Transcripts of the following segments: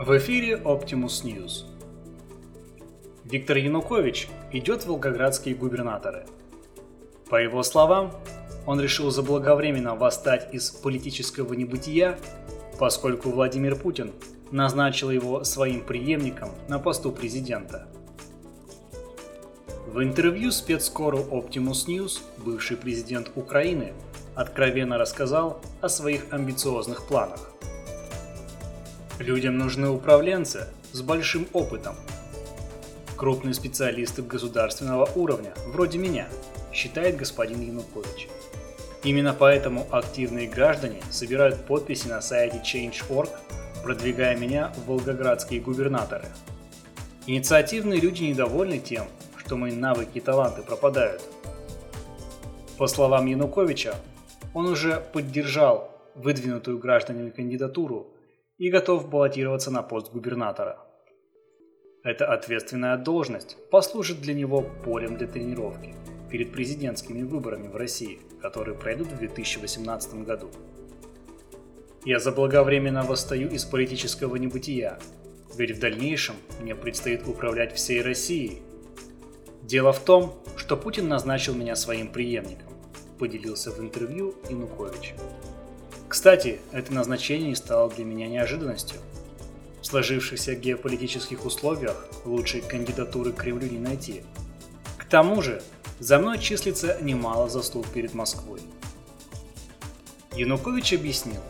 В эфире Optimus News. Виктор Янукович идет в волгоградские губернаторы. По его словам, он решил заблаговременно восстать из политического небытия, поскольку Владимир Путин назначил его своим преемником на посту президента. В интервью спецскору Optimus News бывший президент Украины откровенно рассказал о своих амбициозных планах. Людям нужны управленцы с большим опытом. Крупные специалисты государственного уровня, вроде меня, считает господин Янукович. Именно поэтому активные граждане собирают подписи на сайте Change.org, продвигая меня в волгоградские губернаторы. Инициативные люди недовольны тем, что мои навыки и таланты пропадают. По словам Януковича, он уже поддержал выдвинутую гражданами кандидатуру и готов баллотироваться на пост губернатора. Эта ответственная должность послужит для него полем для тренировки перед президентскими выборами в России, которые пройдут в 2018 году. Я заблаговременно восстаю из политического небытия, ведь в дальнейшем мне предстоит управлять всей Россией. Дело в том, что Путин назначил меня своим преемником, поделился в интервью Янукович. Кстати, это назначение стало для меня неожиданностью. В сложившихся геополитических условиях лучшей кандидатуры Кремлю не найти. К тому же, за мной числится немало заслуг перед Москвой. Янукович объяснил,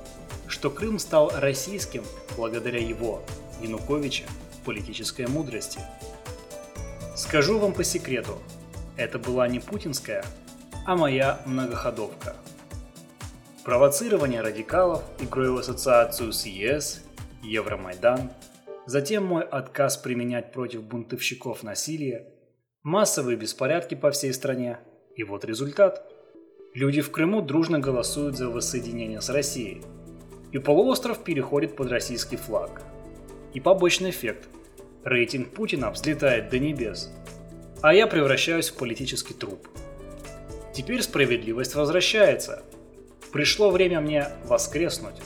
что Крым стал российским благодаря его, Януковича, политической мудрости. Скажу вам по секрету, это была не путинская, а моя многоходовка – провоцирование радикалов, игрой в ассоциацию с ЕС, Евромайдан, затем мой отказ применять против бунтовщиков насилие, массовые беспорядки по всей стране, и вот результат. Люди в Крыму дружно голосуют за воссоединение с Россией, и полуостров переходит под российский флаг. И побочный эффект. Рейтинг Путина взлетает до небес, а я превращаюсь в политический труп. Теперь справедливость возвращается – Пришло время мне воскреснуть.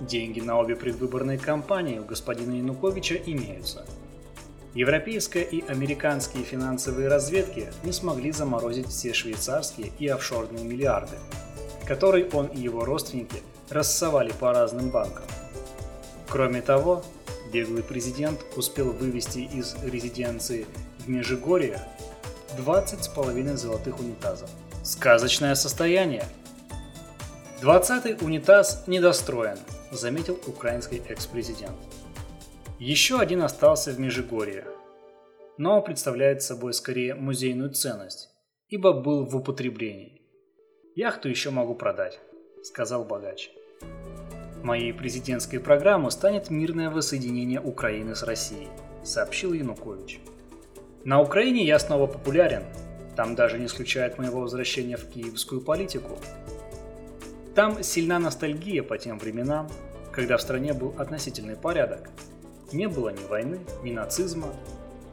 Деньги на обе предвыборные кампании у господина Януковича имеются. Европейская и американские финансовые разведки не смогли заморозить все швейцарские и офшорные миллиарды, которые он и его родственники рассовали по разным банкам. Кроме того, беглый президент успел вывести из резиденции в Межигорье 20 с половиной золотых унитазов. Сказочное состояние. Двадцатый унитаз недостроен, заметил украинский экс-президент. Еще один остался в Межигорье, но представляет собой скорее музейную ценность, ибо был в употреблении. Яхту еще могу продать, сказал богач. Моей президентской программой станет мирное воссоединение Украины с Россией, сообщил Янукович. На Украине я снова популярен. Там даже не исключает моего возвращения в киевскую политику. Там сильна ностальгия по тем временам, когда в стране был относительный порядок. Не было ни войны, ни нацизма.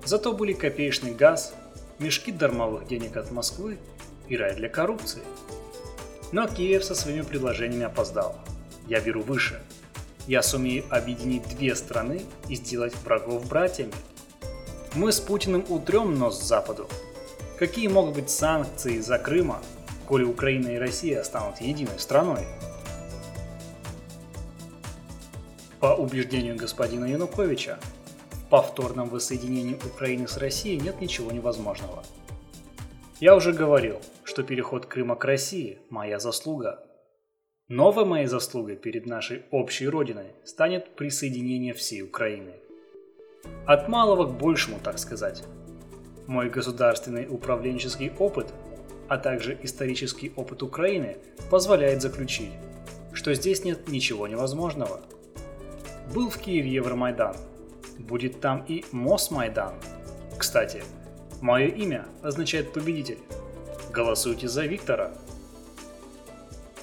Зато были копеечный газ, мешки дармовых денег от Москвы и рай для коррупции. Но Киев со своими предложениями опоздал. Я беру выше. Я сумею объединить две страны и сделать врагов братьями – мы с Путиным утрем нос Западу. Какие могут быть санкции из-за Крыма, коли Украина и Россия станут единой страной? По убеждению господина Януковича, в повторном воссоединении Украины с Россией нет ничего невозможного. Я уже говорил, что переход Крыма к России – моя заслуга. Новой моей заслугой перед нашей общей родиной станет присоединение всей Украины – от малого к большему, так сказать. Мой государственный управленческий опыт, а также исторический опыт Украины позволяет заключить, что здесь нет ничего невозможного. Был в Киеве Евромайдан, будет там и Мосмайдан. Кстати, мое имя означает победитель. Голосуйте за Виктора.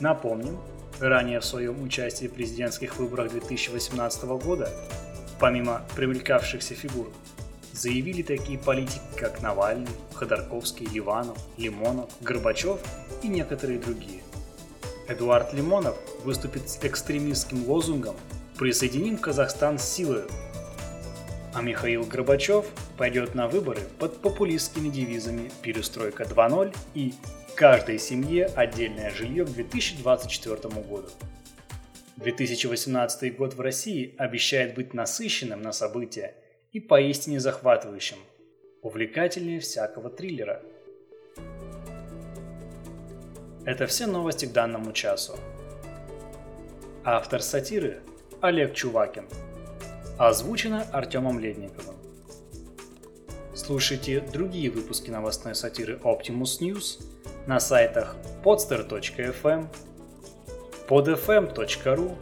Напомним, ранее в своем участии в президентских выборах 2018 года помимо привлекавшихся фигур, заявили такие политики, как Навальный, Ходорковский, Ливанов, Лимонов, Горбачев и некоторые другие. Эдуард Лимонов выступит с экстремистским лозунгом «Присоединим Казахстан с силой». А Михаил Горбачев пойдет на выборы под популистскими девизами «Перестройка 2.0» и «Каждой семье отдельное жилье к 2024 году». 2018 год в России обещает быть насыщенным на события и поистине захватывающим, увлекательнее всякого триллера. Это все новости к данному часу. Автор сатиры Олег Чувакин. Озвучено Артемом Ледниковым. Слушайте другие выпуски новостной сатиры Optimus News на сайтах podster.fm, podfm.ru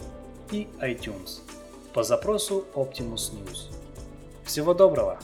и iTunes по запросу Optimus News. Всего доброго!